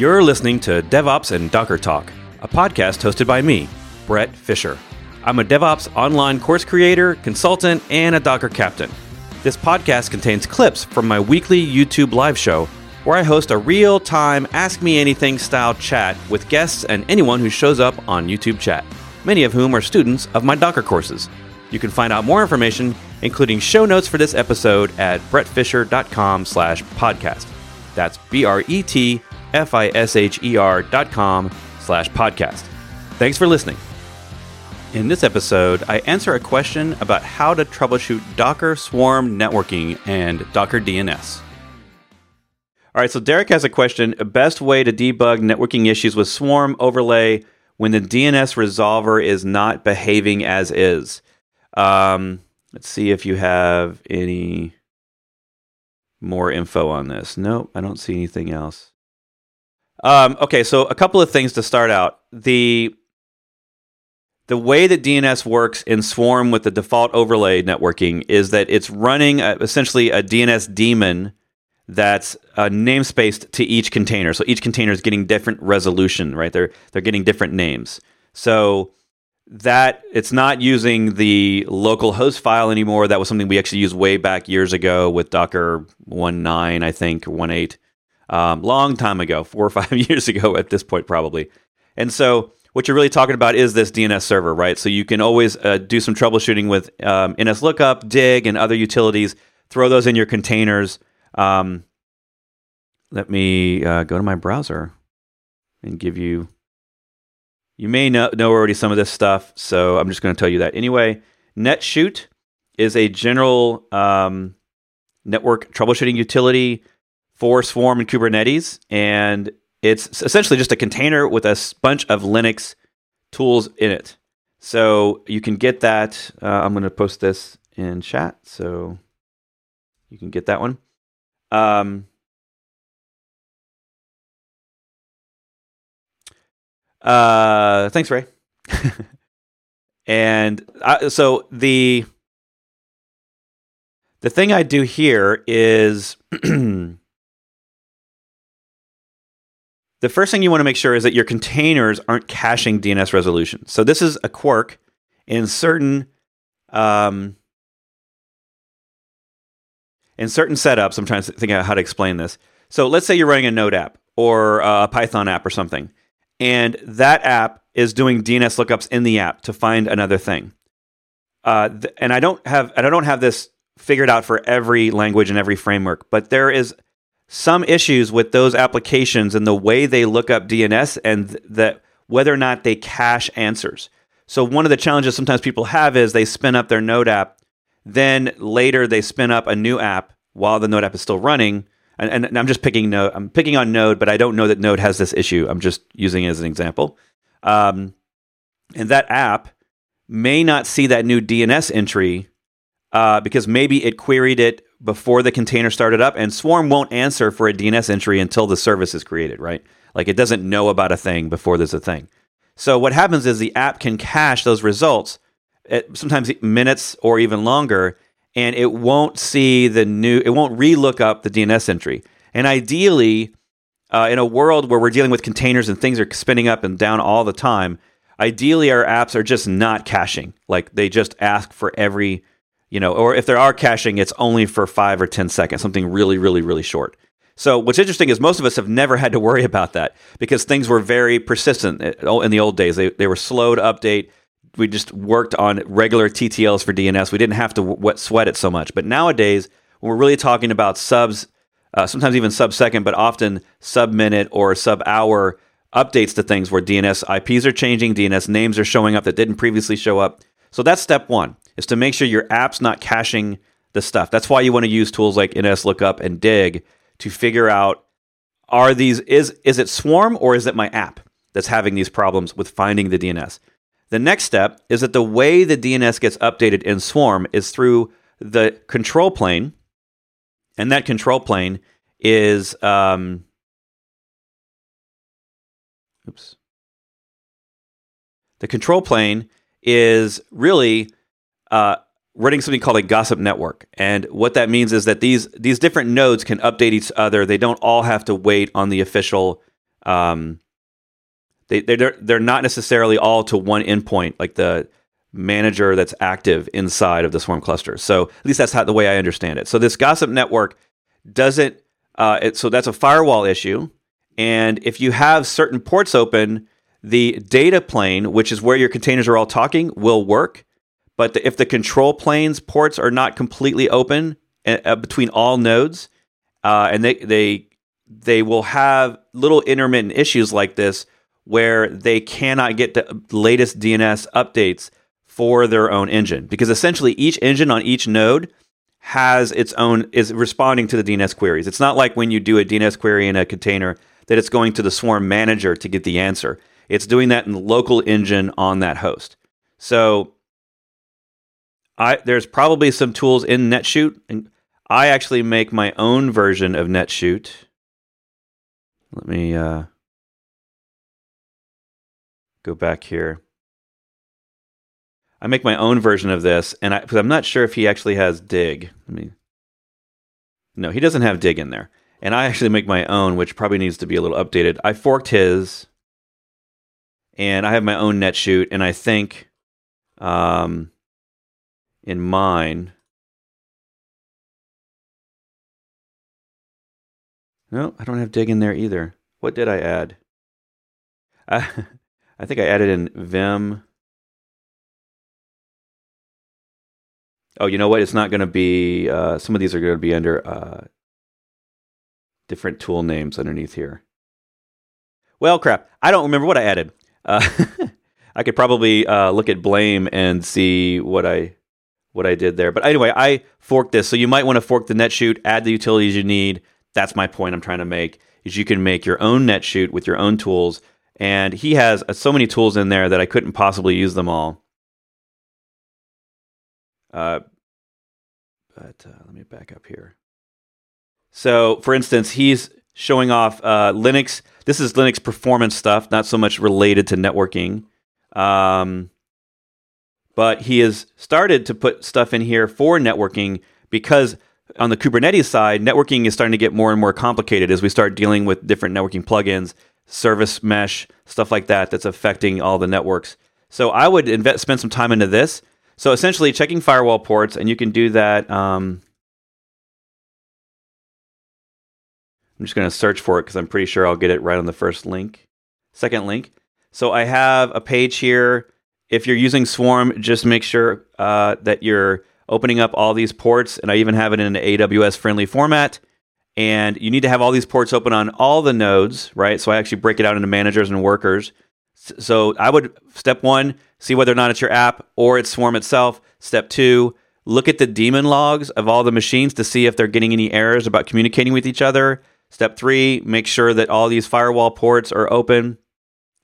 You're listening to DevOps and Docker Talk, a podcast hosted by me, Bret Fisher. I'm a DevOps online course creator, consultant, and a Docker captain. This podcast contains clips from my weekly YouTube live show where I host a real time Ask Me Anything style chat with guests and anyone who shows up on YouTube chat, many of whom are students of my Docker courses. You can find out more information, including show notes for this episode at bretfisher.com slash podcast. That's B-R-E-T-F-I-S-H-E-R dot com slash podcast. Thanks for listening. In this episode, I answer a question about how to troubleshoot Docker Swarm networking and Docker DNS. All right, so Derek has a question. Best way to debug networking issues with Swarm overlay when the DNS resolver is not behaving as is. Um, let's see if you have any more info on this. Nope, I don't see anything else. Um, okay, so a couple of things to start out. The the way that DNS works in Swarm with the default overlay networking is that it's running a, essentially a DNS daemon that's uh, namespaced to each container. So each container is getting different resolution, right? They're they're getting different names. So that it's not using the local host file anymore. That was something we actually used way back years ago with Docker 1.9, I think, or 1.8. Um, long time ago, four or five years ago at this point, probably. And so what you're really talking about is this DNS server, right? So you can always uh, do some troubleshooting with um, NSLookup, Dig, and other utilities. Throw those in your containers. Um, let me uh, go to my browser and give you you may know, know already some of this stuff, so I'm just going to tell you that. Anyway, NetShoot is a general um, network troubleshooting utility for Swarm and Kubernetes, and it's essentially just a container with a bunch of Linux tools in it. So you can get that. Uh, I'm going to post this in chat, so you can get that one. Um, Uh, thanks, Ray. and I, so the the thing I do here is the first thing you want to make sure is that your containers aren't caching DNS resolution. So this is a quirk in certain um, in certain setups. I'm trying to think out how to explain this. So let's say you're running a Node app or a Python app or something and that app is doing DNS lookups in the app to find another thing. Uh, th- and I don't have I don't have this figured out for every language and every framework, but there is some issues with those applications and the way they look up DNS and th- that whether or not they cache answers. So one of the challenges sometimes people have is they spin up their Node app, then later they spin up a new app while the Node app is still running and, and I'm just picking Node. I'm picking on Node, but I don't know that Node has this issue. I'm just using it as an example. Um, and that app may not see that new DNS entry uh, because maybe it queried it before the container started up, and Swarm won't answer for a DNS entry until the service is created, right? Like it doesn't know about a thing before there's a thing. So what happens is the app can cache those results, at sometimes minutes or even longer, and it won't see the new, it won't relook up the DNS entry. And ideally, uh, in a world where we're dealing with containers and things are spinning up and down all the time, ideally our apps are just not caching. Like they just ask for every, you know, or if there are caching, it's only for five or 10 seconds, something really, really, really short. So what's interesting is most of us have never had to worry about that because things were very persistent uh, in the old days. They, they were slow to update we just worked on regular TTLs for DNS. We didn't have to sweat it so much. But nowadays, when we're really talking about subs, uh, sometimes even sub second, but often sub minute or sub hour updates to things where DNS IPs are changing, DNS names are showing up that didn't previously show up. So that's step one is to make sure your app's not caching the stuff. That's why you want to use tools like NSLookup and Dig to figure out are these is is it Swarm or is it my app that's having these problems with finding the DNS? The next step is that the way the DNS gets updated in Swarm is through the control plane, and that control plane is um, oops. The control plane is really uh, running something called a gossip network, and what that means is that these these different nodes can update each other. They don't all have to wait on the official um, they they're they're not necessarily all to one endpoint like the manager that's active inside of the swarm cluster. So at least that's how the way I understand it. So this gossip network doesn't. Uh, it, so that's a firewall issue, and if you have certain ports open, the data plane, which is where your containers are all talking, will work. But the, if the control planes ports are not completely open uh, between all nodes, uh, and they they they will have little intermittent issues like this where they cannot get the latest DNS updates for their own engine because essentially each engine on each node has its own is responding to the DNS queries. It's not like when you do a DNS query in a container that it's going to the swarm manager to get the answer. It's doing that in the local engine on that host. So I there's probably some tools in NetShoot and I actually make my own version of NetShoot. Let me uh, go back here. I make my own version of this, and I, I'm not sure if he actually has dig. Let me. No, he doesn't have dig in there, and I actually make my own, which probably needs to be a little updated. I forked his, and I have my own NetShoot, and I think, um, in mine. No, I don't have dig in there either. What did I add? I, I think I added in Vim. Oh, you know what? It's not going to be. Uh, some of these are going to be under uh, different tool names underneath here. Well, crap. I don't remember what I added. Uh, I could probably uh, look at blame and see what I what I did there. But anyway, I forked this, so you might want to fork the NetShoot, add the utilities you need. That's my point I'm trying to make. Is you can make your own NetShoot with your own tools, and he has uh, so many tools in there that I couldn't possibly use them all. Uh, but uh, let me back up here. So, for instance, he's showing off uh, Linux. This is Linux performance stuff, not so much related to networking. Um, but he has started to put stuff in here for networking because on the Kubernetes side, networking is starting to get more and more complicated as we start dealing with different networking plugins, service mesh, stuff like that that's affecting all the networks. So I would invest, spend some time into this. So essentially, checking firewall ports, and you can do that. Um, I'm just going to search for it because I'm pretty sure I'll get it right on the first link, second link. So I have a page here. If you're using Swarm, just make sure uh, that you're opening up all these ports, and I even have it in an AWS friendly format. And you need to have all these ports open on all the nodes, right? So I actually break it out into managers and workers. So I would, step one, see whether or not it's your app or it's Swarm itself. Step two, look at the daemon logs of all the machines to see if they're getting any errors about communicating with each other. Step three, make sure that all these firewall ports are open.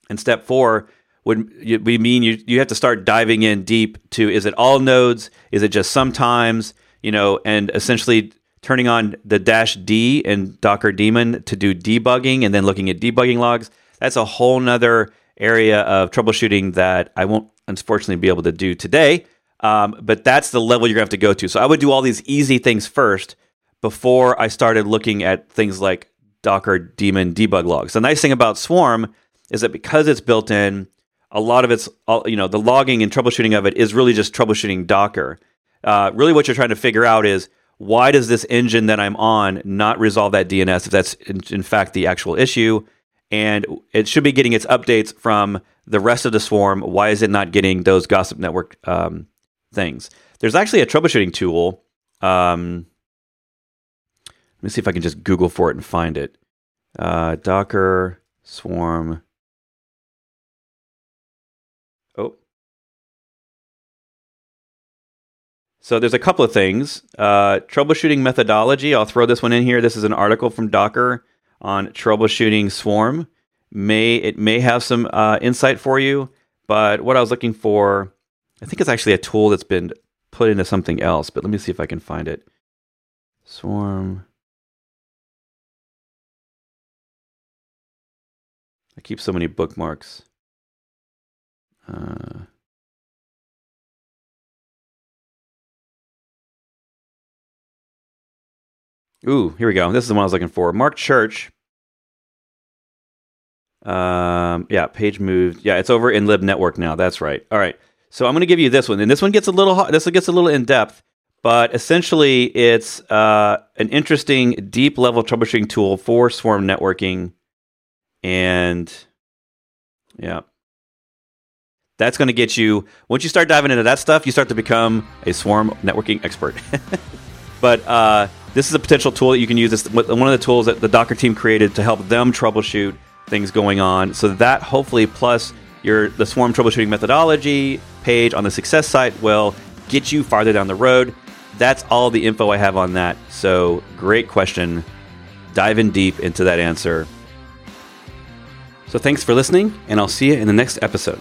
And step four, would we mean you you have to start diving in deep to is it all nodes? Is it just sometimes you know and essentially turning on the dash d in docker daemon to do debugging and then looking at debugging logs. That's a whole nother area of troubleshooting that i won't unfortunately be able to do today. Um, but that's the level you're going to have to go to. So i would do all these easy things first before i started looking at things like docker daemon debug logs. The nice thing about swarm is that because it's built in a lot of it's you know the logging and troubleshooting of it is really just troubleshooting Docker. Uh, really, what you're trying to figure out is why does this engine that I'm on not resolve that DNS if that's in, in fact the actual issue, and it should be getting its updates from the rest of the swarm. Why is it not getting those gossip network um, things? There's actually a troubleshooting tool. Um, let me see if I can just Google for it and find it. Uh, Docker Swarm So there's a couple of things. Uh, troubleshooting methodology. I'll throw this one in here. This is an article from Docker on troubleshooting Swarm. May it may have some uh, insight for you, but what I was looking for, I think it's actually a tool that's been put into something else. But let me see if I can find it. Swarm. I keep so many bookmarks. Uh, Ooh, here we go. This is the one I was looking for. Mark Church Um, yeah, page moved. Yeah, it's over in libnetwork now. That's right. All right. So I'm going to give you this one, and this one gets a little. This one gets a little in depth, but essentially it's uh, an interesting deep level troubleshooting tool for swarm networking, and yeah, that's going to get you. Once you start diving into that stuff, you start to become a swarm networking expert. but uh, this is a potential tool that you can use. This one of the tools that the Docker team created to help them troubleshoot things going on. So that hopefully plus your the swarm troubleshooting methodology page on the success site will get you farther down the road. That's all the info I have on that. So great question. Dive in deep into that answer. So thanks for listening, and I'll see you in the next episode.